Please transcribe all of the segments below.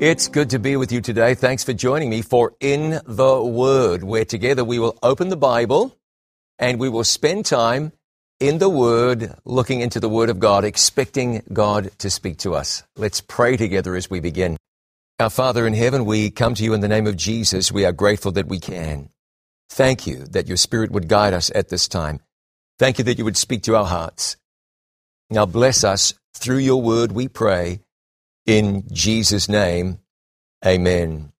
It's good to be with you today. Thanks for joining me for In the Word, where together we will open the Bible and we will spend time in the Word, looking into the Word of God, expecting God to speak to us. Let's pray together as we begin. Our Father in heaven, we come to you in the name of Jesus. We are grateful that we can. Thank you that your Spirit would guide us at this time. Thank you that you would speak to our hearts. Now bless us through your word, we pray. In Jesus' name, amen.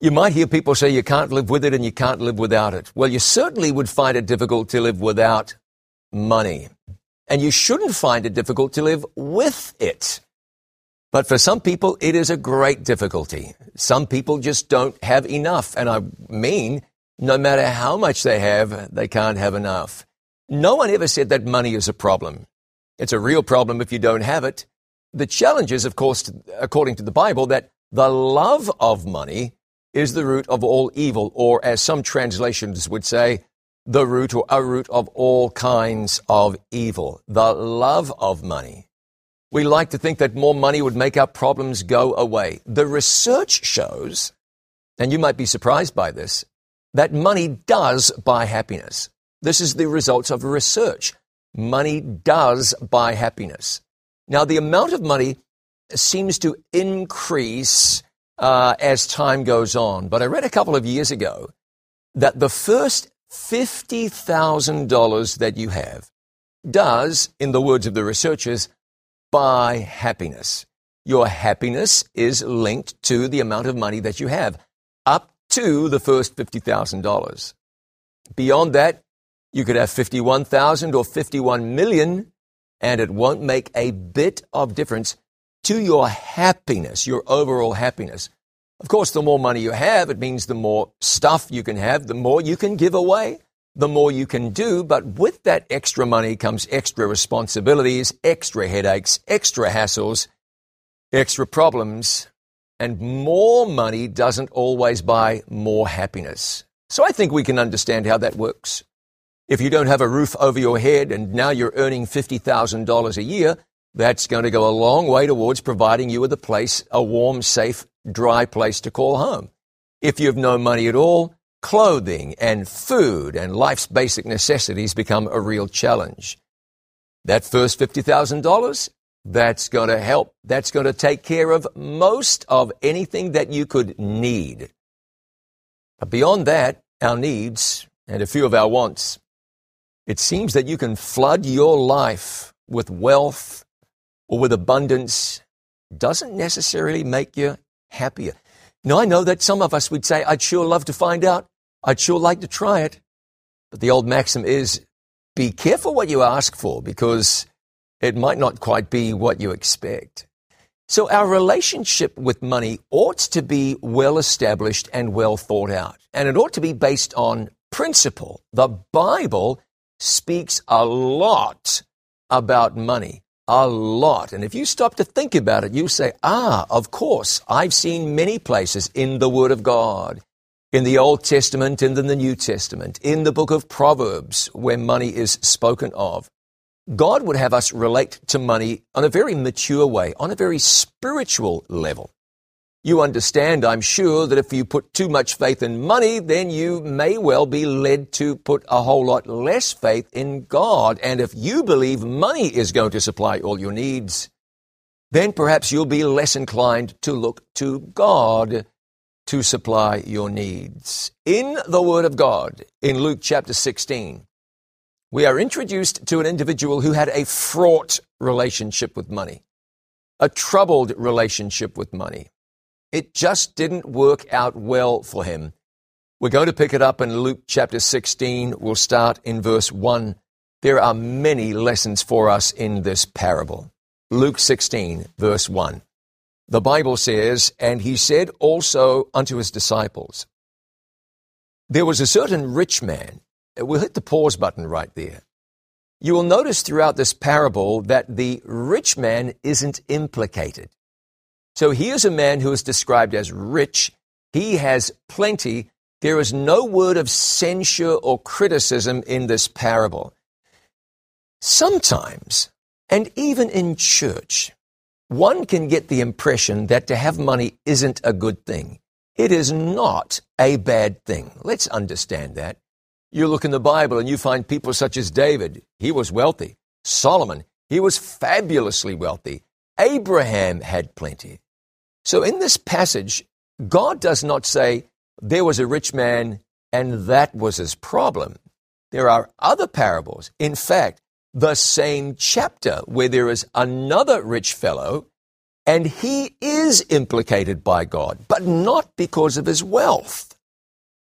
You might hear people say you can't live with it and you can't live without it. Well, you certainly would find it difficult to live without money. And you shouldn't find it difficult to live with it. But for some people, it is a great difficulty. Some people just don't have enough. And I mean, no matter how much they have, they can't have enough. No one ever said that money is a problem. It's a real problem if you don't have it. The challenge is, of course, according to the Bible, that the love of money is the root of all evil, or as some translations would say, the root or a root of all kinds of evil. The love of money. We like to think that more money would make our problems go away. The research shows, and you might be surprised by this, that money does buy happiness. This is the results of research. Money does buy happiness. Now, the amount of money seems to increase uh, as time goes on. But I read a couple of years ago that the first $50,000 that you have does, in the words of the researchers, buy happiness. Your happiness is linked to the amount of money that you have, up to the first $50,000. Beyond that, you could have 51,000 or 51 million, and it won't make a bit of difference to your happiness, your overall happiness. Of course, the more money you have, it means the more stuff you can have, the more you can give away, the more you can do. But with that extra money comes extra responsibilities, extra headaches, extra hassles, extra problems. And more money doesn't always buy more happiness. So I think we can understand how that works. If you don't have a roof over your head and now you're earning $50,000 a year, that's going to go a long way towards providing you with a place, a warm, safe, dry place to call home. If you have no money at all, clothing and food and life's basic necessities become a real challenge. That first $50,000, that's going to help. That's going to take care of most of anything that you could need. But beyond that, our needs and a few of our wants it seems that you can flood your life with wealth or with abundance doesn't necessarily make you happier. Now, I know that some of us would say, I'd sure love to find out. I'd sure like to try it. But the old maxim is be careful what you ask for because it might not quite be what you expect. So our relationship with money ought to be well established and well thought out. And it ought to be based on principle. The Bible speaks a lot about money. A lot. And if you stop to think about it, you say, ah, of course, I've seen many places in the Word of God, in the Old Testament and in the New Testament, in the book of Proverbs, where money is spoken of. God would have us relate to money on a very mature way, on a very spiritual level. You understand, I'm sure, that if you put too much faith in money, then you may well be led to put a whole lot less faith in God. And if you believe money is going to supply all your needs, then perhaps you'll be less inclined to look to God to supply your needs. In the Word of God, in Luke chapter 16, we are introduced to an individual who had a fraught relationship with money, a troubled relationship with money. It just didn't work out well for him. We're going to pick it up in Luke chapter 16. We'll start in verse 1. There are many lessons for us in this parable. Luke 16, verse 1. The Bible says, And he said also unto his disciples, There was a certain rich man. Uh, we'll hit the pause button right there. You will notice throughout this parable that the rich man isn't implicated. So he is a man who is described as rich. He has plenty. There is no word of censure or criticism in this parable. Sometimes, and even in church, one can get the impression that to have money isn't a good thing. It is not a bad thing. Let's understand that. You look in the Bible and you find people such as David. He was wealthy. Solomon. He was fabulously wealthy. Abraham had plenty. So in this passage, God does not say there was a rich man and that was his problem. There are other parables. In fact, the same chapter where there is another rich fellow and he is implicated by God, but not because of his wealth.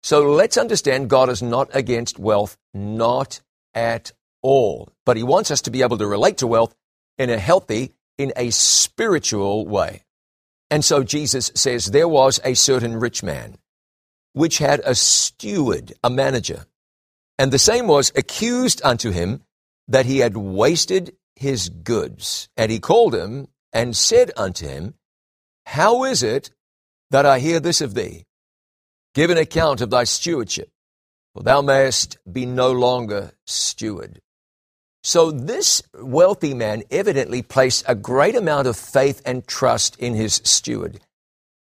So let's understand God is not against wealth, not at all. But he wants us to be able to relate to wealth in a healthy, in a spiritual way. And so Jesus says, There was a certain rich man, which had a steward, a manager. And the same was accused unto him that he had wasted his goods. And he called him and said unto him, How is it that I hear this of thee? Give an account of thy stewardship, for thou mayest be no longer steward. So this wealthy man evidently placed a great amount of faith and trust in his steward.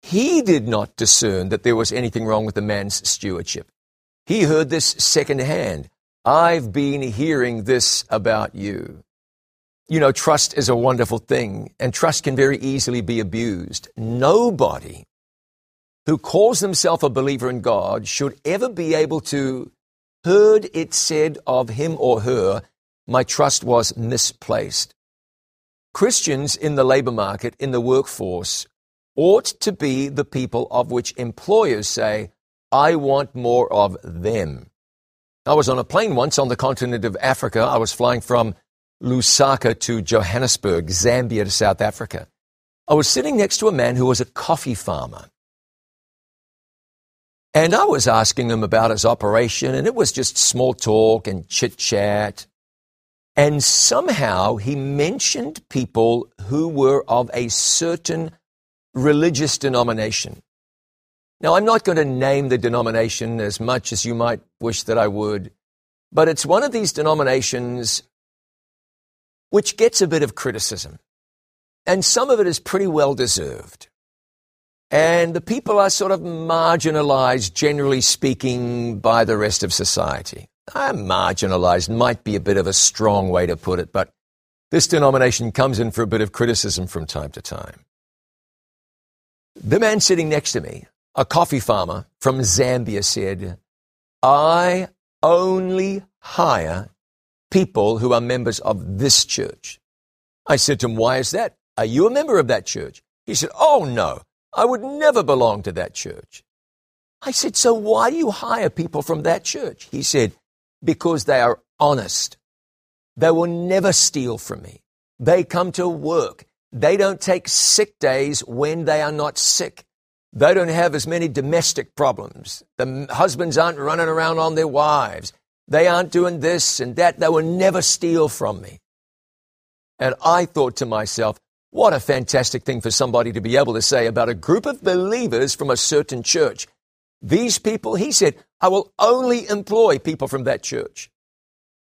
He did not discern that there was anything wrong with the man's stewardship. He heard this secondhand. I've been hearing this about you. You know, trust is a wonderful thing, and trust can very easily be abused. Nobody who calls himself a believer in God should ever be able to heard it said of him or her my trust was misplaced. Christians in the labor market, in the workforce, ought to be the people of which employers say, I want more of them. I was on a plane once on the continent of Africa. I was flying from Lusaka to Johannesburg, Zambia to South Africa. I was sitting next to a man who was a coffee farmer. And I was asking him about his operation, and it was just small talk and chit chat. And somehow he mentioned people who were of a certain religious denomination. Now, I'm not going to name the denomination as much as you might wish that I would, but it's one of these denominations which gets a bit of criticism. And some of it is pretty well deserved. And the people are sort of marginalized, generally speaking, by the rest of society. Uh, marginalized might be a bit of a strong way to put it, but this denomination comes in for a bit of criticism from time to time. The man sitting next to me, a coffee farmer from Zambia, said, I only hire people who are members of this church. I said to him, Why is that? Are you a member of that church? He said, Oh, no, I would never belong to that church. I said, So why do you hire people from that church? He said, because they are honest. They will never steal from me. They come to work. They don't take sick days when they are not sick. They don't have as many domestic problems. The husbands aren't running around on their wives. They aren't doing this and that. They will never steal from me. And I thought to myself, what a fantastic thing for somebody to be able to say about a group of believers from a certain church. These people, he said, I will only employ people from that church.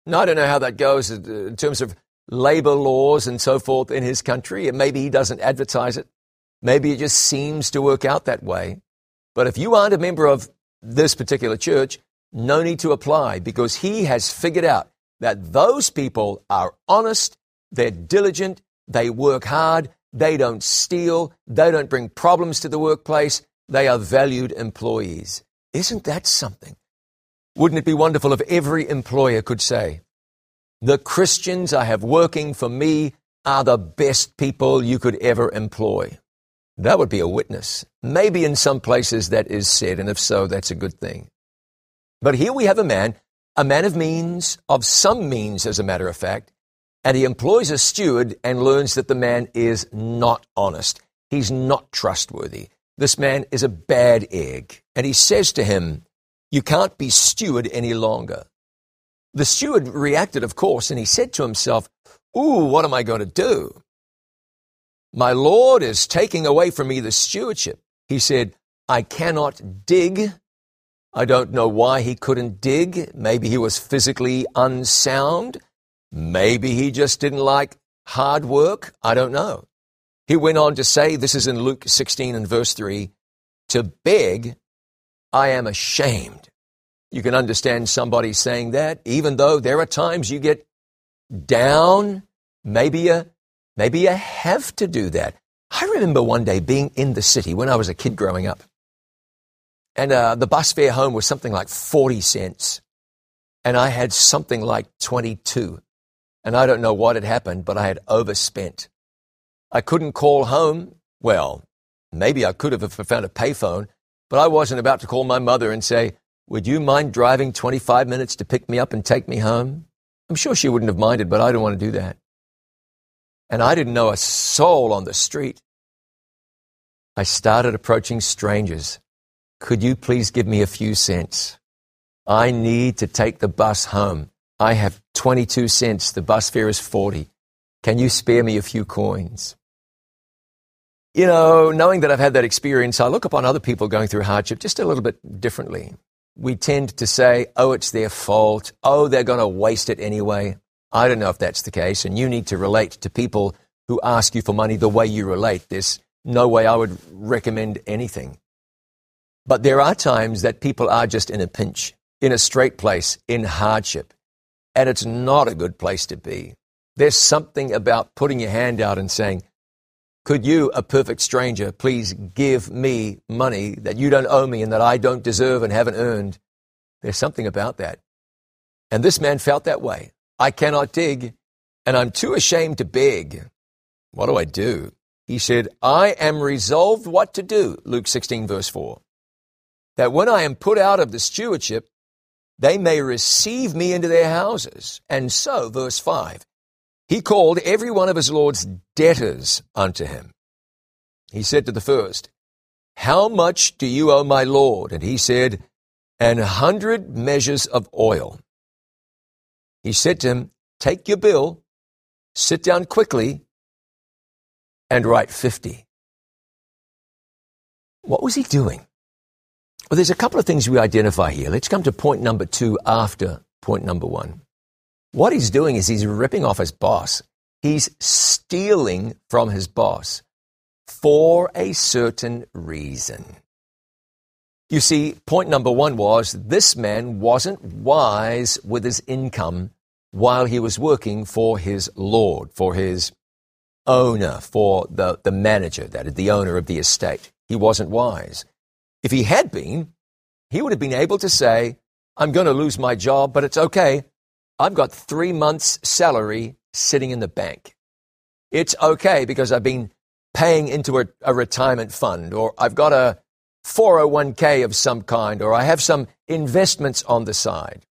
Now, I don't know how that goes in terms of labor laws and so forth in his country. And maybe he doesn't advertise it. Maybe it just seems to work out that way. But if you aren't a member of this particular church, no need to apply because he has figured out that those people are honest, they're diligent, they work hard, they don't steal, they don't bring problems to the workplace, they are valued employees. Isn't that something? Wouldn't it be wonderful if every employer could say, the Christians I have working for me are the best people you could ever employ? That would be a witness. Maybe in some places that is said, and if so, that's a good thing. But here we have a man, a man of means, of some means, as a matter of fact, and he employs a steward and learns that the man is not honest. He's not trustworthy. This man is a bad egg. And he says to him, You can't be steward any longer. The steward reacted, of course, and he said to himself, Ooh, what am I going to do? My Lord is taking away from me the stewardship. He said, I cannot dig. I don't know why he couldn't dig. Maybe he was physically unsound. Maybe he just didn't like hard work. I don't know. He went on to say, this is in Luke 16 and verse 3, to beg, I am ashamed. You can understand somebody saying that, even though there are times you get down, maybe you, maybe you have to do that. I remember one day being in the city when I was a kid growing up. And uh, the bus fare home was something like 40 cents. And I had something like 22. And I don't know what had happened, but I had overspent. I couldn't call home. Well, maybe I could have if I found a payphone, but I wasn't about to call my mother and say, Would you mind driving 25 minutes to pick me up and take me home? I'm sure she wouldn't have minded, but I didn't want to do that. And I didn't know a soul on the street. I started approaching strangers. Could you please give me a few cents? I need to take the bus home. I have 22 cents. The bus fare is 40. Can you spare me a few coins? You know, knowing that I've had that experience, I look upon other people going through hardship just a little bit differently. We tend to say, oh, it's their fault. Oh, they're going to waste it anyway. I don't know if that's the case. And you need to relate to people who ask you for money the way you relate. There's no way I would recommend anything. But there are times that people are just in a pinch, in a strait place, in hardship. And it's not a good place to be. There's something about putting your hand out and saying, Could you, a perfect stranger, please give me money that you don't owe me and that I don't deserve and haven't earned? There's something about that. And this man felt that way. I cannot dig, and I'm too ashamed to beg. What do I do? He said, I am resolved what to do, Luke 16, verse 4 that when I am put out of the stewardship, they may receive me into their houses. And so, verse 5, he called every one of his Lord's debtors unto him. He said to the first, How much do you owe my Lord? And he said, An hundred measures of oil. He said to him, Take your bill, sit down quickly, and write 50. What was he doing? Well, there's a couple of things we identify here. Let's come to point number two after point number one. What he's doing is he's ripping off his boss. He's stealing from his boss for a certain reason. You see, point number one was this man wasn't wise with his income while he was working for his Lord, for his owner, for the, the manager, that is, the owner of the estate. He wasn't wise. If he had been, he would have been able to say, I'm going to lose my job, but it's okay. I've got three months' salary sitting in the bank. It's okay because I've been paying into a, a, retirement fund, or I've got a 401k of some kind, or I have some investments on the side.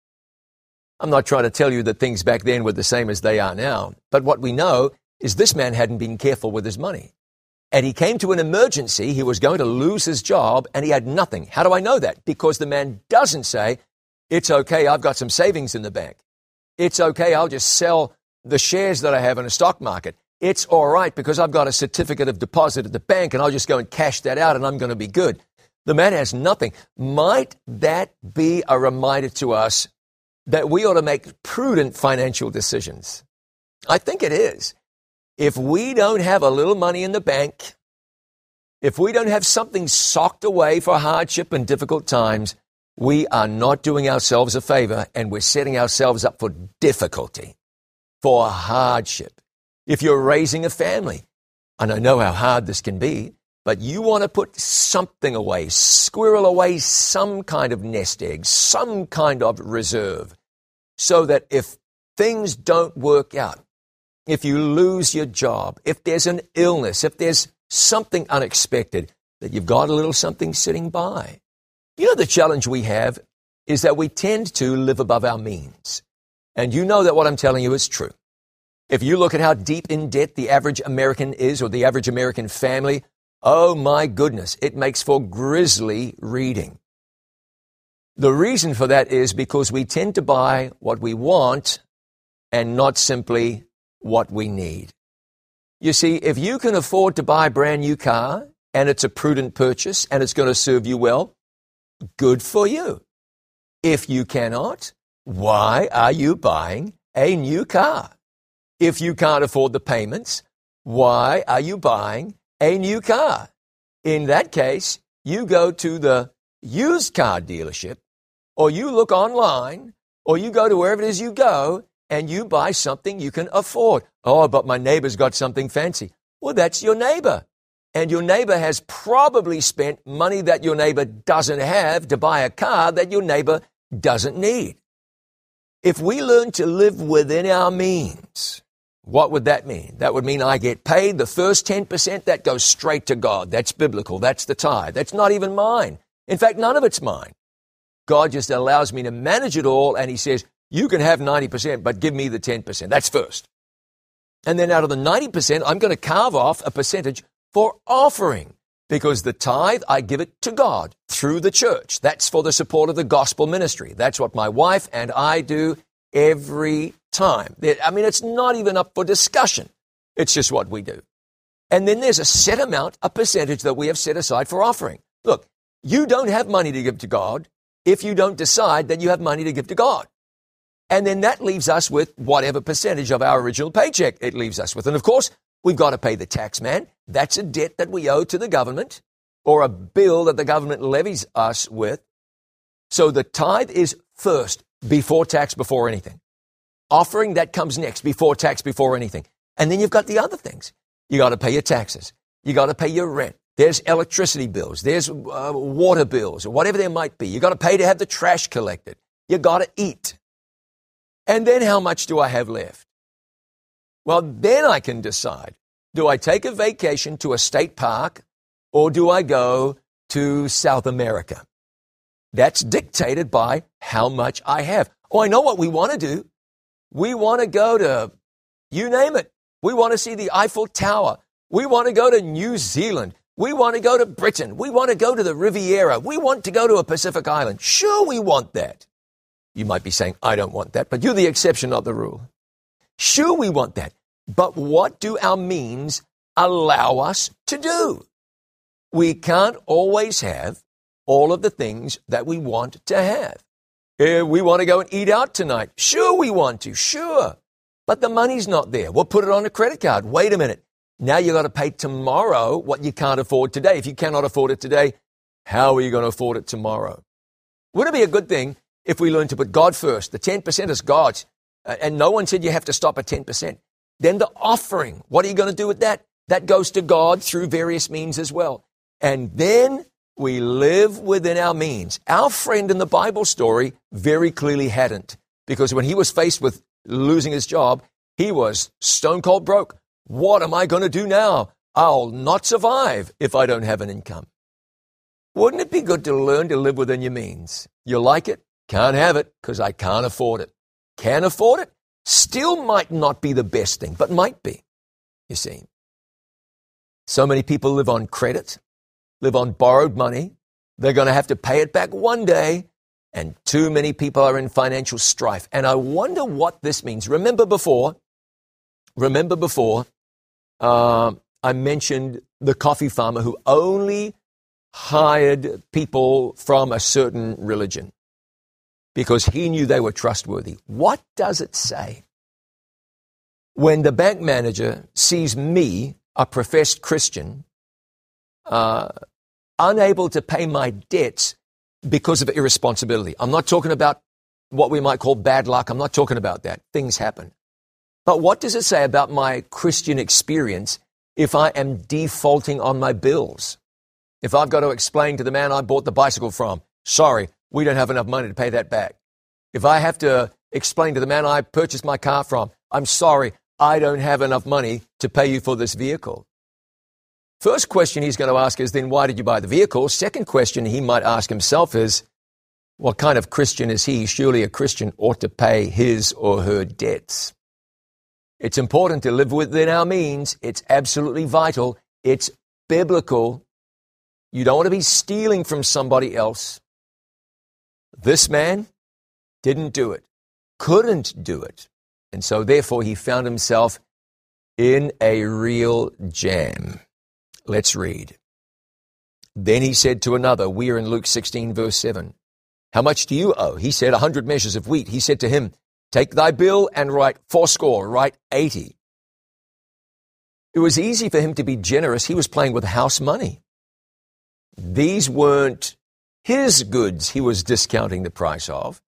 I'm not trying to tell you that things back then were the same as they are now, but what we know is this man hadn't been careful with his money and he came to an emergency. He was going to lose his job and he had nothing. How do I know that? Because the man doesn't say, It's okay, I've got some savings in the bank. It's okay, I'll just sell the shares that I have in a stock market. It's all right because I've got a certificate of deposit at the bank and I'll just go and cash that out and I'm going to be good. The man has nothing. Might that be a reminder to us that we ought to make prudent financial decisions? I think it is. If we don't have a little money in the bank, if we don't have something socked away for hardship and difficult times, we are not doing ourselves a favor and we're setting ourselves up for difficulty, for hardship. If you're raising a family, and I know how hard this can be, but you want to put something away, squirrel away some kind of nest egg, some kind of reserve, so that if things don't work out, if you lose your job, if there's an illness, if there's something unexpected, that you've got a little something sitting by. You know, the challenge we have is that we tend to live above our means. And you know that what I'm telling you is true. If you look at how deep in debt the average American is or the average American family, oh my goodness, it makes for grisly reading. The reason for that is because we tend to buy what we want and not simply what we need. You see, if you can afford to buy a brand new car and it's a prudent purchase and it's going to serve you well, good for you. If you cannot, why are you buying a new car? If you can't afford the payments, why are you buying a new car? In that case, you go to the used car dealership, or you look online, or you go to wherever it is you go, and you buy something you can afford. Oh, but my neighbor's got something fancy. Well, that's your neighbor. And your neighbor has probably spent money that your neighbor doesn't have to buy a car that your neighbor doesn't need. If we learn to live within our means, what would that mean? That would mean I get paid the first 10% that goes straight to God. That's biblical. That's the tithe. That's not even mine. In fact, none of it's mine. God just allows me to manage it all and he says, you can have 90%, but give me the 10%. That's first. And then out of the 90%, I'm going to carve off a percentage for offering because the tithe, I give it to God through the church. That's for the support of the gospel ministry. That's what my wife and I do every time. I mean, it's not even up for discussion. It's just what we do. And then there's a set amount, a percentage that we have set aside for offering. Look, you don't have money to give to God if you don't decide that you have money to give to God. And then that leaves us with whatever percentage of our original paycheck it leaves us with. And of course, we've got to pay the tax man. That's a debt that we owe to the government or a bill that the government levies us with. So the tithe is first, before tax, before anything. Offering, that comes next, before tax, before anything. And then you've got the other things. You got to pay your taxes. You got to pay your rent. There's electricity bills. There's uh, water bills, or whatever there might be. You got to pay to have the trash collected. You got to eat. And then how much do I have left? Well, then I can decide do I take a vacation to a state park or do I go to South America? That's dictated by how much I have. Oh, I know what we want to do. We want to go to, you name it. We want to see the Eiffel Tower. We want to go to New Zealand. We want to go to Britain. We want to go to the Riviera. We want to go to a Pacific island. Sure, we want that. You might be saying, I don't want that, but you're the exception, not the rule. Sure, we want that. But what do our means allow us to do? We can't always have all of the things that we want to have. Uh, we want to go and eat out tonight. Sure, we want to. Sure. But the money's not there. We'll put it on a credit card. Wait a minute. Now you've got to pay tomorrow what you can't afford today. If you cannot afford it today, how are you going to afford it tomorrow? Wouldn't it be a good thing if we learn to put God first? The 10% is God's. And no one said you have to stop at 10%. Then the offering. What are you going to do with that? That goes to God through various means as well. And then we live within our means. Our friend in the Bible story very clearly hadn't, because when he was faced with losing his job, he was stone cold broke. What am I going to do now? I'll not survive if I don't have an income. Wouldn't it be good to learn to live within your means? You like it? Can't have it because I can't afford it. Can afford it? Still might not be the best thing, but might be, you see. So many people live on credit, live on borrowed money. They're going to have to pay it back one day. And too many people are in financial strife. And I wonder what this means. Remember before, remember before, uh, I mentioned the coffee farmer who only hired people from a certain religion because he knew they were trustworthy. What does it say? When the bank manager sees me, a professed Christian, uh, unable to pay my debts because of irresponsibility. I'm not talking about what we might call bad luck. I'm not talking about that. Things happen. But what does it say about my Christian experience if I am defaulting on my bills? If I've got to explain to the man I bought the bicycle from, sorry, we don't have enough money to pay that back. If I have to explain to the man I purchased my car from, I'm sorry, I don't have enough money to pay you for this vehicle. First question he's going to ask is then why did you buy the vehicle? Second question he might ask himself is what kind of Christian is he? Surely a Christian ought to pay his or her debts. It's important to live within our means. It's absolutely vital. It's biblical. You don't want to be stealing from somebody else. This man didn't do it, couldn't do it. And so, therefore, he found himself in a real jam. Let's read. Then he said to another, we are in Luke 16, verse 7. How much do you owe? He said, a hundred measures of wheat. He said to him, Take thy bill and write fourscore, write eighty. It was easy for him to be generous. He was playing with house money. These weren't his goods he was discounting the price of.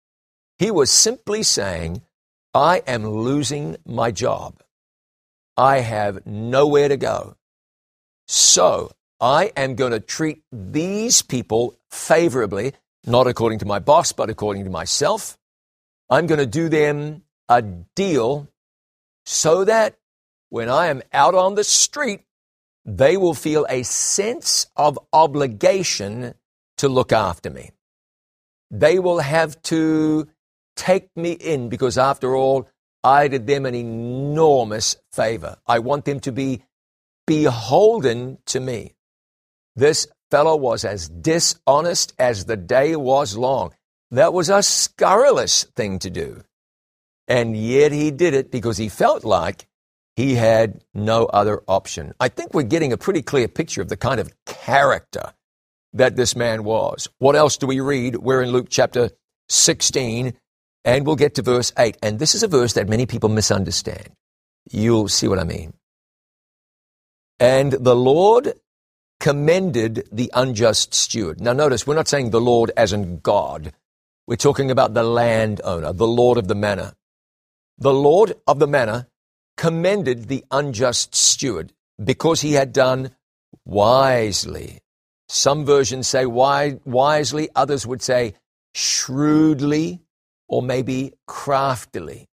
He was simply saying, I am losing my job. I have nowhere to go. So I am going to treat these people favorably, not according to my boss, but according to myself. I'm going to do them a deal so that when I am out on the street, they will feel a sense of obligation to look after me. They will have to take me in because, after all, I did them an enormous favor. I want them to be beholden to me. This fellow was as dishonest as the day was long. That was a scurrilous thing to do. And yet he did it because he felt like he had no other option. I think we're getting a pretty clear picture of the kind of character that this man was. What else do we read? We're in Luke chapter 16, and we'll get to verse 8. And this is a verse that many people misunderstand. You'll see what I mean. And the Lord commended the unjust steward. Now, notice, we're not saying the Lord as in God. We're talking about the landowner, the Lord of the manor. The Lord of the manor commended the unjust steward because he had done wisely. Some versions say wisely, others would say shrewdly or maybe craftily.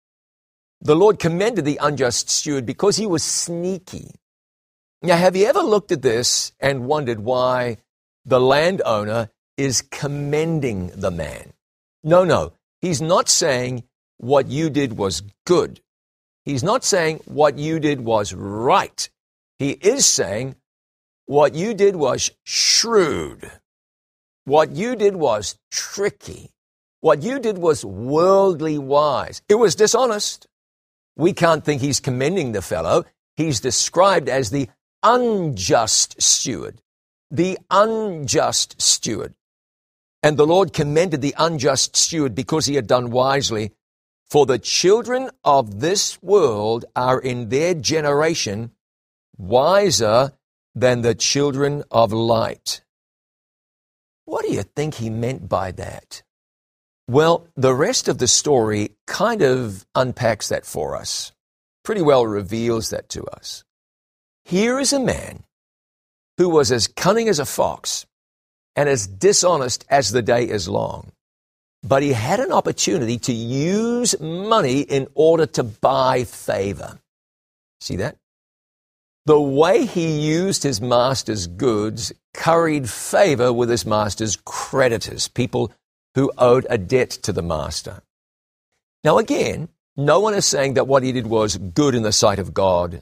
The Lord commended the unjust steward because he was sneaky. Now, have you ever looked at this and wondered why the landowner is commending the man? No, no. He's not saying what you did was good. He's not saying what you did was right. He is saying what you did was shrewd. What you did was tricky. What you did was worldly wise. It was dishonest. We can't think he's commending the fellow. He's described as the unjust steward. The unjust steward. And the Lord commended the unjust steward because he had done wisely for the children of this world are in their generation wiser than the children of light. What do you think he meant by that? Well, the rest of the story kind of unpacks that for us, pretty well reveals that to us. Here is a man who was as cunning as a fox and as dishonest as the day is long but he had an opportunity to use money in order to buy favor. See that? The way he used his master's goods curried favor with his master's creditors, people who owed a debt to the master. Now, again, no one is saying that what he did was good in the sight of God.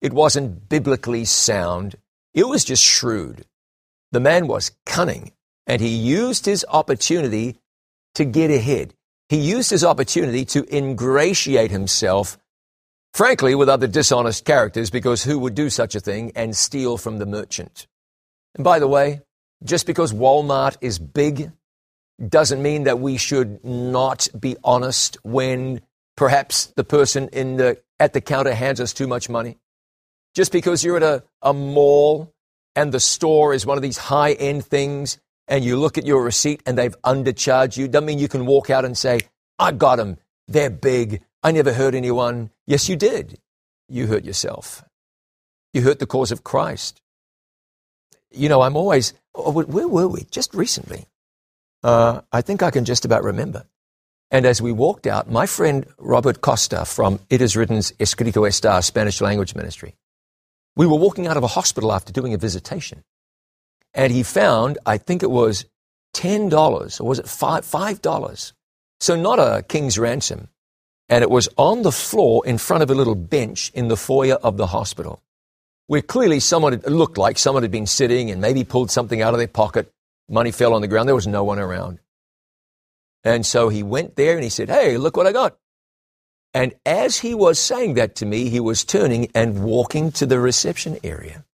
It wasn't biblically sound. It was just shrewd. The man was cunning, and he used his opportunity to get ahead. He used his opportunity to ingratiate himself, frankly, with other dishonest characters, because who would do such a thing and steal from the merchant? And by the way, just because Walmart is big doesn't mean that we should not be honest when perhaps the person in the, at the counter hands us too much money. Just because you're at a, a mall and the store is one of these high end things and you look at your receipt and they've undercharged you, doesn't mean you can walk out and say, I got them. They're big. I never hurt anyone. Yes, you did. You hurt yourself. You hurt the cause of Christ. You know, I'm always, oh, where were we? Just recently. Uh, I think I can just about remember. And as we walked out, my friend Robert Costa from It Is Written's Escrito Está Spanish language ministry, we were walking out of a hospital after doing a visitation. And he found, I think it was $10, or was it 5? $5. So not a king's ransom. And it was on the floor in front of a little bench in the foyer of the hospital, where clearly someone had, looked like someone had been sitting and maybe pulled something out of their pocket. Money fell on the ground. There was no one around. And so he went there and he said, Hey, look what I got. And as he was saying that to me, he was turning and walking to the reception area.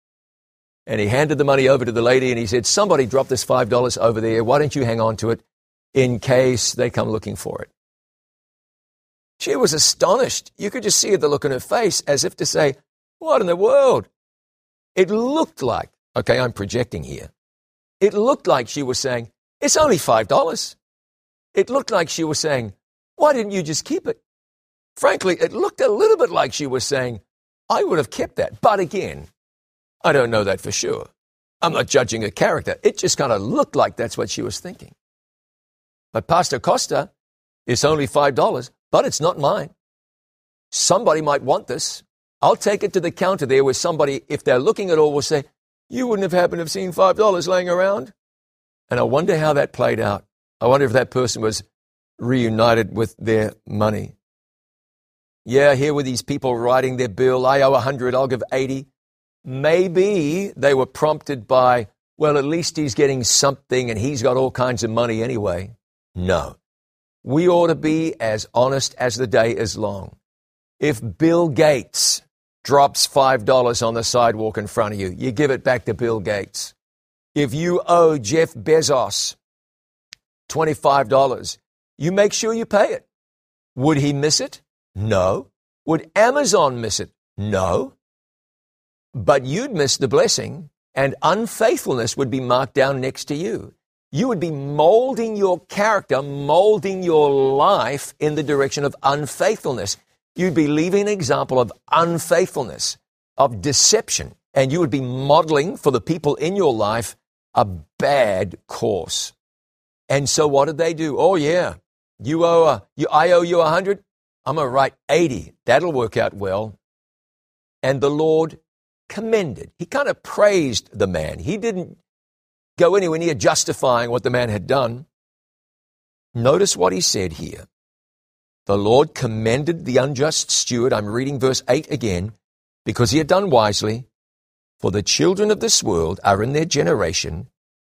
And he handed the money over to the lady and he said, Somebody dropped this $5 over there. Why don't you hang on to it in case they come looking for it? She was astonished. You could just see the look on her face as if to say, What in the world? It looked like, okay, I'm projecting here. It looked like she was saying, It's only $5. It looked like she was saying, Why didn't you just keep it? Frankly, it looked a little bit like she was saying, I would have kept that. But again, I don't know that for sure. I'm not judging her character. It just kind of looked like that's what she was thinking. But Pastor Costa, it's only $5, but it's not mine. Somebody might want this. I'll take it to the counter there where somebody, if they're looking at all, will say, You wouldn't have happened to have seen $5 laying around? And I wonder how that played out. I wonder if that person was reunited with their money. Yeah, here were these people writing their bill. I owe 100, I'll give 80. Maybe they were prompted by, well, at least he's getting something and he's got all kinds of money anyway. No. We ought to be as honest as the day is long. If Bill Gates drops $5 on the sidewalk in front of you, you give it back to Bill Gates. If you owe Jeff Bezos $25, you make sure you pay it. Would he miss it? No. Would Amazon miss it? No. But you'd miss the blessing, and unfaithfulness would be marked down next to you. You would be molding your character, molding your life in the direction of unfaithfulness. You'd be leaving an example of unfaithfulness, of deception, and you would be modeling for the people in your life a bad course. And so what did they do? Oh yeah, you owe a, you, I owe you a hundred. I'm going to write 80. That'll work out well. And the Lord commended. He kind of praised the man. He didn't go anywhere near justifying what the man had done. Notice what he said here. The Lord commended the unjust steward. I'm reading verse 8 again. Because he had done wisely. For the children of this world are in their generation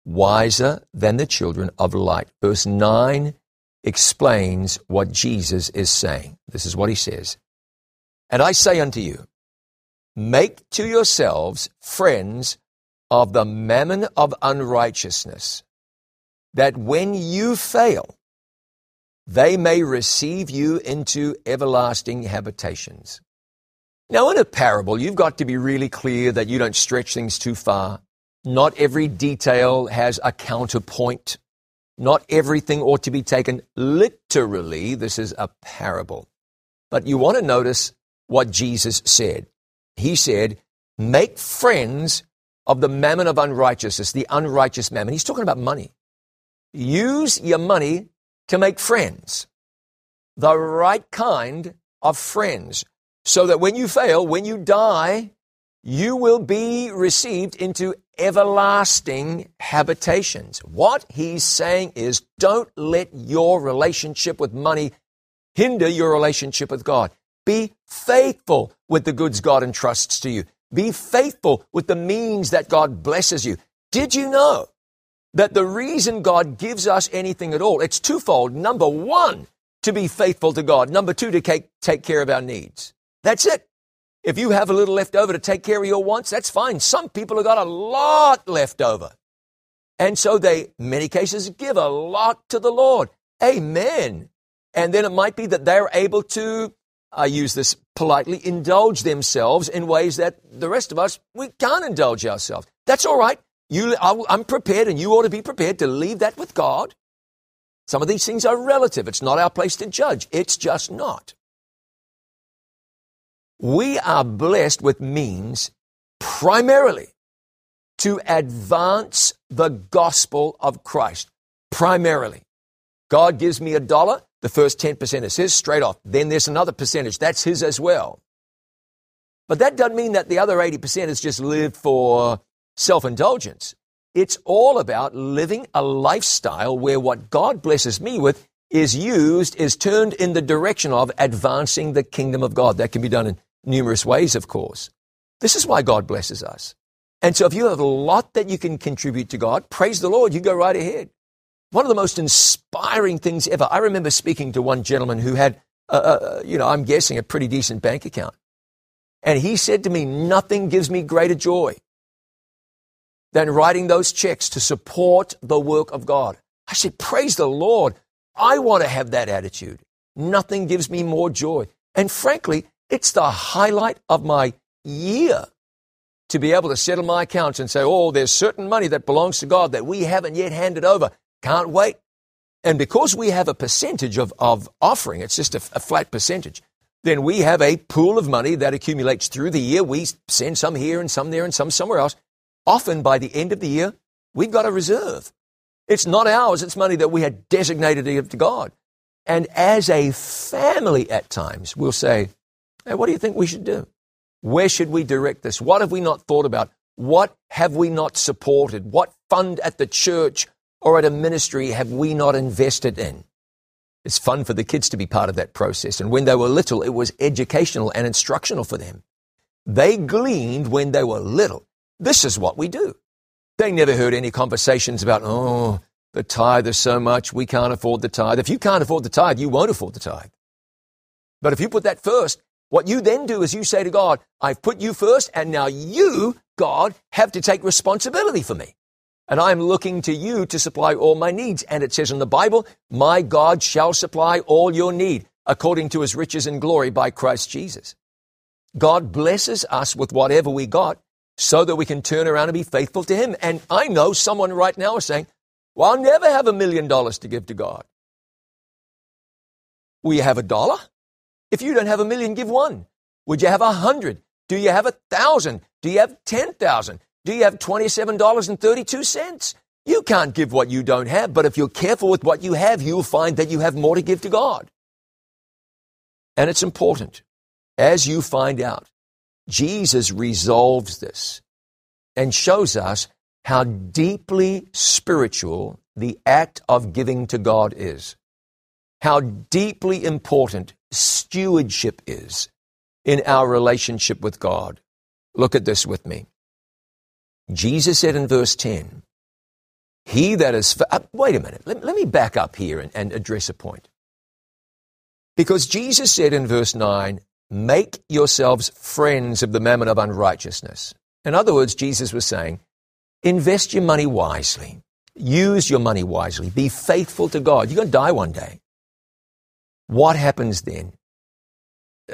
wiser than the children of light. Verse 9 explains what Jesus is saying. This is what he says. And I say unto you, make to yourselves friends of the mammon of unrighteousness, that when you fail, they may receive you into everlasting habitations. Now, in a parable, you've got to be really clear that you don't stretch things too far. Not every detail has a counterpoint. Not everything ought to be taken literally. This is a parable. But you want to notice what Jesus said. He said, Make friends of the mammon of unrighteousness, the unrighteous mammon. He's talking about money. Use your money to make friends, the right kind of friends, so that when you fail, when you die, you will be received into everlasting habitations. What he's saying is don't let your relationship with money hinder your relationship with God. Be faithful with the goods God entrusts to you. Be faithful with the means that God blesses you. Did you know that the reason God gives us anything at all, it's twofold. Number one, to be faithful to God. Number two, to take, take care of our needs. That's it. If you have a little left over to take care of your wants, that's fine. Some people have got a lot left over. And so they, many cases, give a lot to the Lord. Amen. And then it might be that they're able to, I use this politely, indulge themselves in ways that the rest of us, we can't indulge ourselves. That's all right. You, I'm prepared and you ought to be prepared to leave that with God. Some of these things are relative. It's not our place to judge. It's just not. We are blessed with means primarily to advance the gospel of Christ. Primarily. God gives me a dollar, the first 10% is his straight off. Then there's another percentage, that's his as well. But that doesn't mean that the other 80% is just lived for self indulgence. It's all about living a lifestyle where what God blesses me with is used, is turned in the direction of advancing the kingdom of God. That can be done in numerous ways, of course. This is why God blesses us. And so if you have a lot that you can contribute to God, praise the Lord, you go right ahead. One of the most inspiring things ever. I remember speaking to one gentleman who had, uh, uh, you know, I'm guessing a pretty decent bank account. And he said to me, nothing gives me greater joy than writing those checks to support the work of God. I said, praise the Lord. I want to have that attitude. Nothing gives me more joy. And frankly, it's the highlight of my year to be able to settle my accounts and say, oh, there's certain money that belongs to God that we haven't yet handed over. Can't wait. And because we have a percentage of, of offering, it's just a, a flat percentage, then we have a pool of money that accumulates through the year. We send some here and some there and some somewhere else. Often by the end of the year, we've got a reserve. It's not ours, it's money that we had designated to give to God. And as a family at times, we'll say, hey, what do you think we should do? Where should we direct this? What have we not thought about? What have we not supported? What fund at the church or at a ministry have we not invested in? It's fun for the kids to be part of that process. And when they were little, it was educational and instructional for them. They gleaned when they were little. This is what we do. They never heard any conversations about, oh, the tithe is so much, we can't afford the tithe. If you can't afford the tithe, you won't afford the tithe. But if you put that first, what you then do is you say to God, I've put you first, and now you, God, have to take responsibility for me. And I'm looking to you to supply all my needs. And it says in the Bible, My God shall supply all your need according to his riches and glory by Christ Jesus. God blesses us with whatever we got so that we can turn around and be faithful to him. And I know someone right now is saying, Well, I'll never have a million dollars to give to God. Will you have a dollar? If you don't have a million, give one. Would you have a hundred? Do you have a thousand? Do you have ten thousand? Do you have $27.32? You can't give what you don't have, but if you're careful with what you have, you'll find that you have more to give to God. And it's important. As you find out, Jesus resolves this and shows us how deeply spiritual the act of giving to God is. How deeply important stewardship is in our relationship with God. Look at this with me. Jesus said in verse 10, He that is. Uh, wait a minute. Let, let me back up here and, and address a point. Because Jesus said in verse 9, Make yourselves friends of the mammon of unrighteousness. In other words, Jesus was saying, Invest your money wisely. Use your money wisely. Be faithful to God. You're going to die one day. What happens then?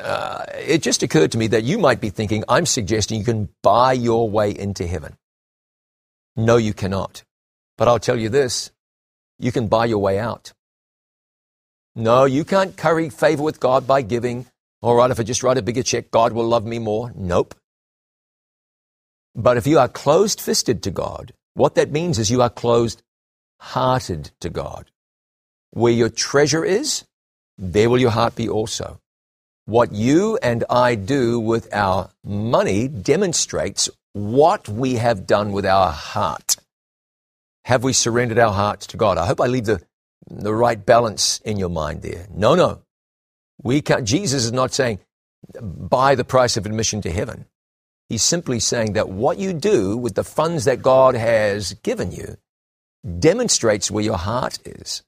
Uh, it just occurred to me that you might be thinking, I'm suggesting you can buy your way into heaven. No, you cannot. But I'll tell you this you can buy your way out. No, you can't curry favor with God by giving. All right, if I just write a bigger check, God will love me more. Nope. But if you are closed fisted to God, what that means is you are closed hearted to God. Where your treasure is, there will your heart be also. What you and I do with our money demonstrates what we have done with our heart. Have we surrendered our hearts to God? I hope I leave the, the right balance in your mind there. No, no. We can't, Jesus is not saying buy the price of admission to heaven. He's simply saying that what you do with the funds that God has given you demonstrates where your heart is.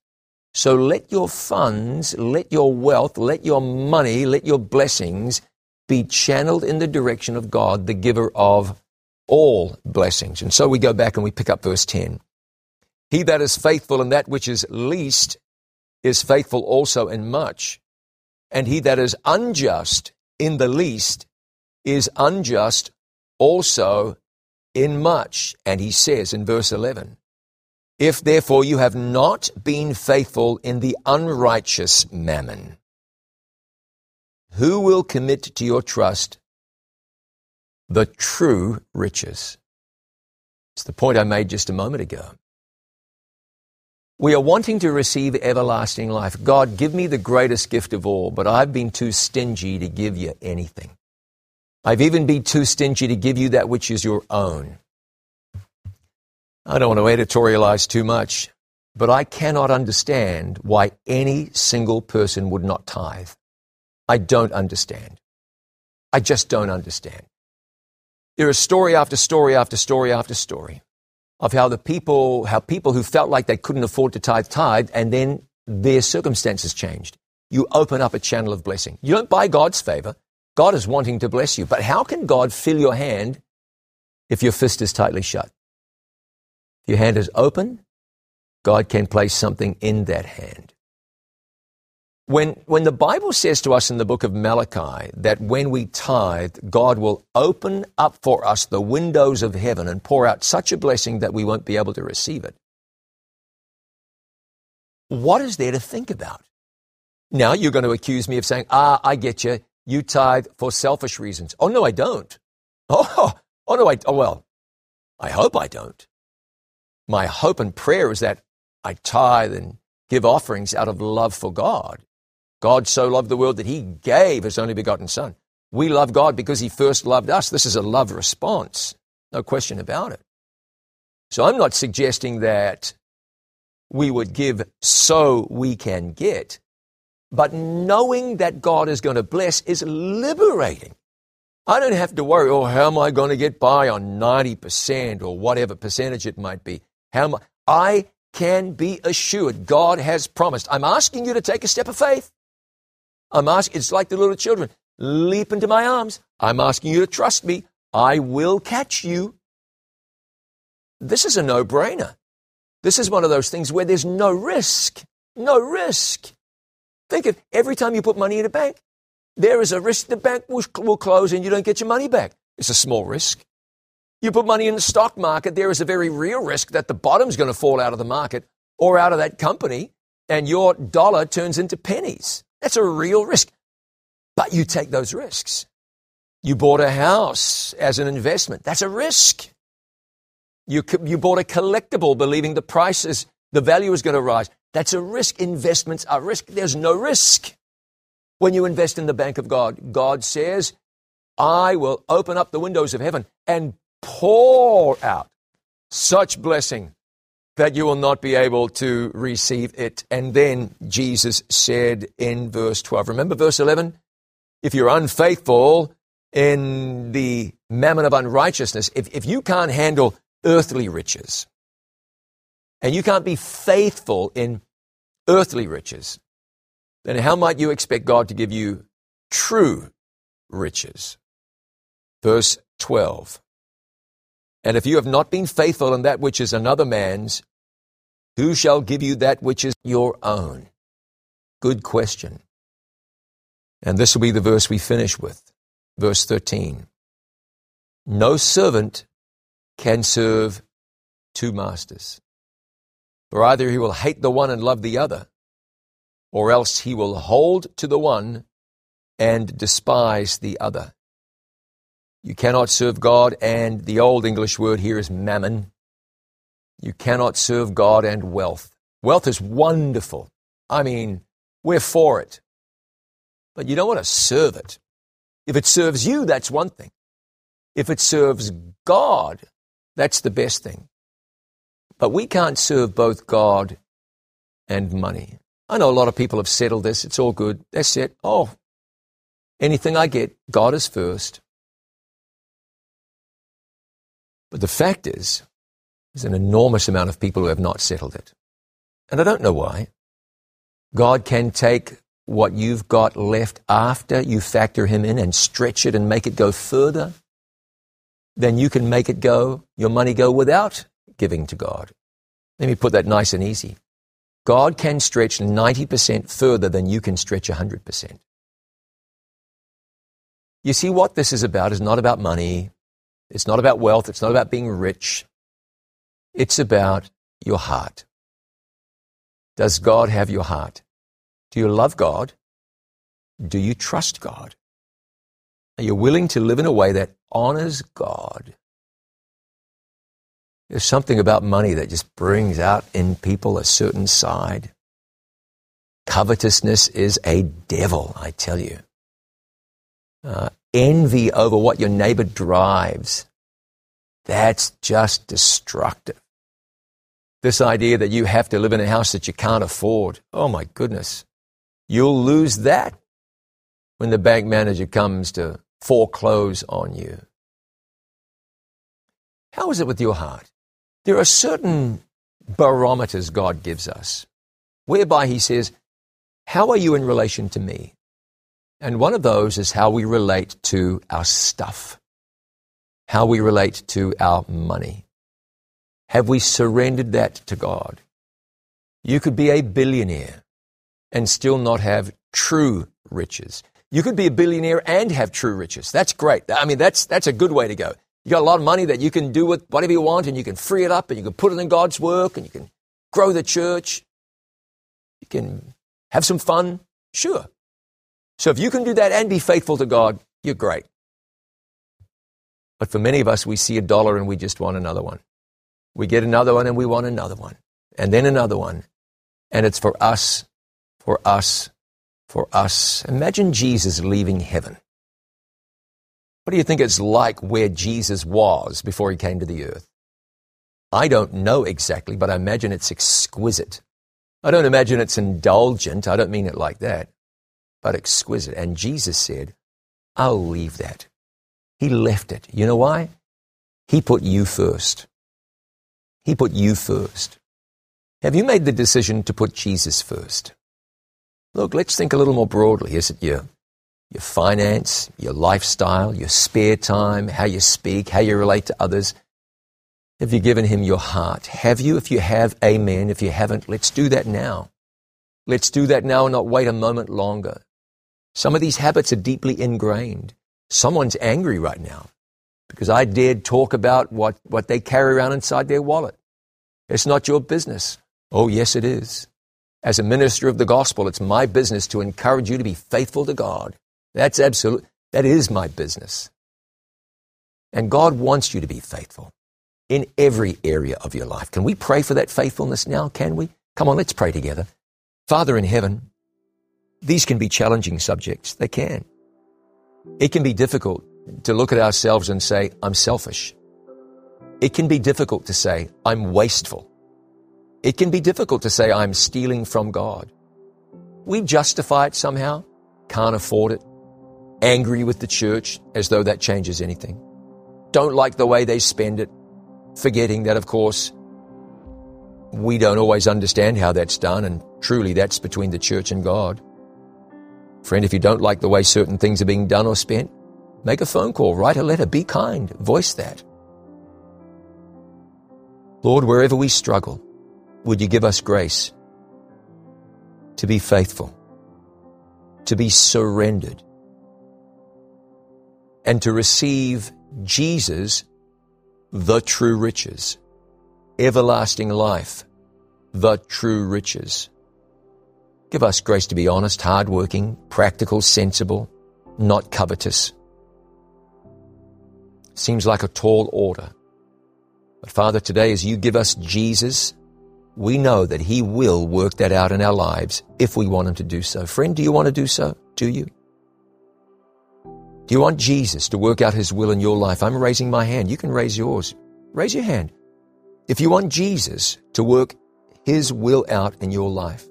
So let your funds, let your wealth, let your money, let your blessings be channeled in the direction of God, the giver of all blessings. And so we go back and we pick up verse 10. He that is faithful in that which is least is faithful also in much. And he that is unjust in the least is unjust also in much. And he says in verse 11, If therefore you have not been faithful in the unrighteous mammon, who will commit to your trust the true riches. It's the point I made just a moment ago. We are wanting to receive everlasting life. God, give me the greatest gift of all, but I've been too stingy to give you anything. I've even been too stingy to give you that which is your own. I don't want to editorialize too much, but I cannot understand why any single person would not tithe. I don't understand. I just don't understand. There is story after story after story after story of how the people, how people who felt like they couldn't afford to tithe tithe, and then their circumstances changed. You open up a channel of blessing. You don't buy God's favor. God is wanting to bless you. But how can God fill your hand if your fist is tightly shut? If your hand is open, God can place something in that hand. When, when the Bible says to us in the book of Malachi that when we tithe, God will open up for us the windows of heaven and pour out such a blessing that we won't be able to receive it, what is there to think about? Now you're going to accuse me of saying, ah, I get you. You tithe for selfish reasons. Oh, no, I don't. Oh, oh no, I, oh, well, I hope I don't. My hope and prayer is that I tithe and give offerings out of love for God. God so loved the world that he gave his only begotten Son. We love God because he first loved us. This is a love response. No question about it. So I'm not suggesting that we would give so we can get. But knowing that God is going to bless is liberating. I don't have to worry, oh, how am I going to get by on 90% or whatever percentage it might be? How? I can be assured God has promised. I'm asking you to take a step of faith. I'm asking, it's like the little children. Leap into my arms. I'm asking you to trust me. I will catch you. This is a no brainer. This is one of those things where there's no risk. No risk. Think of every time you put money in a bank, there is a risk the bank will, will close and you don't get your money back. It's a small risk. You put money in the stock market, there is a very real risk that the bottom's going to fall out of the market or out of that company and your dollar turns into pennies. That's a real risk. But you take those risks. You bought a house as an investment. That's a risk. You, you bought a collectible believing the price is, the value is going to rise. That's a risk. Investments are risk. There's no risk. When you invest in the bank of God, God says, I will open up the windows of heaven and pour out such blessing that you will not be able to receive it. And then Jesus said in verse 12, remember verse 11? If you're unfaithful in the mammon of unrighteousness, if, if you can't handle earthly riches, and you can't be faithful in earthly riches, then how might you expect God to give you true riches? Verse 12. And if you have not been faithful in that which is another man's, who shall give you that which is your own? Good question. And this will be the verse we finish with. Verse 13. No servant can serve two masters. For either he will hate the one and love the other, or else he will hold to the one and despise the other. You cannot serve God, and the old English word here is mammon. You cannot serve God and wealth. Wealth is wonderful. I mean, we're for it. But you don't want to serve it. If it serves you, that's one thing. If it serves God, that's the best thing. But we can't serve both God and money. I know a lot of people have settled this. It's all good. That's it. Oh, anything I get, God is first. But the fact is, there's an enormous amount of people who have not settled it. And I don't know why. God can take what you've got left after you factor Him in and stretch it and make it go further. Then you can make it go, your money go without giving to God. Let me put that nice and easy. God can stretch 90% further than you can stretch 100%. You see, what this is about is not about money. It's not about wealth. It's not about being rich. It's about your heart. Does God have your heart? Do you love God? Do you trust God? Are you willing to live in a way that honors God? There's something about money that just brings out in people a certain side. Covetousness is a devil, I tell you. Uh, envy over what your neighbor drives, that's just destructive. This idea that you have to live in a house that you can't afford, oh my goodness, you'll lose that when the bank manager comes to foreclose on you. How is it with your heart? There are certain barometers God gives us whereby He says, How are you in relation to me? And one of those is how we relate to our stuff, how we relate to our money. Have we surrendered that to God? You could be a billionaire, and still not have true riches. You could be a billionaire and have true riches. That's great. I mean, that's, that's a good way to go. You got a lot of money that you can do with whatever you want and you can free it up and you can put it in God's work and you can grow the church. You can have some fun. Sure. So if you can do that and be faithful to God, you're great. But for many of us, we see a dollar and we just want another one. We get another one and we want another one. And then another one. And it's for us, for us, for us. Imagine Jesus leaving heaven. What do you think it's like where Jesus was before he came to the earth? I don't know exactly, but I imagine it's exquisite. I don't imagine it's indulgent. I don't mean it like that, but exquisite. And Jesus said, I'll leave that. He left it. You know why? He put you first. He put you first. Have you made the decision to put Jesus first? Look, let's think a little more broadly. Is it your, your finance, your lifestyle, your spare time, how you speak, how you relate to others? Have you given him your heart? Have you? If you have, amen. If you haven't, let's do that now. Let's do that now and not wait a moment longer. Some of these habits are deeply ingrained. Someone's angry right now because I dared talk about what, what they carry around inside their wallet. It's not your business. Oh, yes, it is. As a minister of the gospel, it's my business to encourage you to be faithful to God. That's absolute. That is my business. And God wants you to be faithful in every area of your life. Can we pray for that faithfulness now? Can we? Come on, let's pray together. Father in heaven, these can be challenging subjects. They can. It can be difficult to look at ourselves and say, I'm selfish. It can be difficult to say, I'm wasteful. It can be difficult to say, I'm stealing from God. We justify it somehow, can't afford it, angry with the church as though that changes anything, don't like the way they spend it, forgetting that, of course, we don't always understand how that's done, and truly that's between the church and God. Friend, if you don't like the way certain things are being done or spent, make a phone call, write a letter, be kind, voice that. Lord, wherever we struggle, would you give us grace to be faithful, to be surrendered, and to receive Jesus the true riches, everlasting life, the true riches. Give us grace to be honest, hardworking, practical, sensible, not covetous. Seems like a tall order. But Father, today as you give us Jesus, we know that He will work that out in our lives if we want Him to do so. Friend, do you want to do so? Do you? Do you want Jesus to work out His will in your life? I'm raising my hand. You can raise yours. Raise your hand. If you want Jesus to work His will out in your life,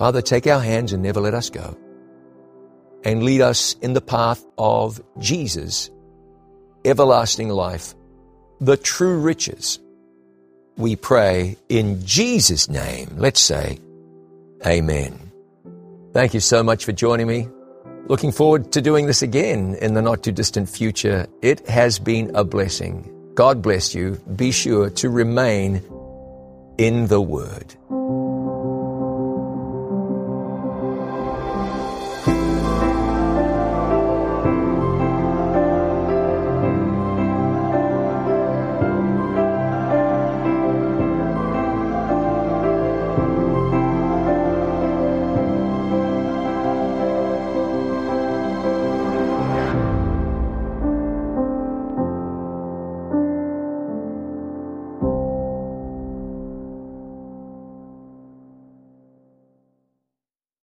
Father, take our hands and never let us go. And lead us in the path of Jesus, everlasting life, the true riches. We pray in Jesus' name. Let's say, Amen. Thank you so much for joining me. Looking forward to doing this again in the not too distant future. It has been a blessing. God bless you. Be sure to remain in the Word.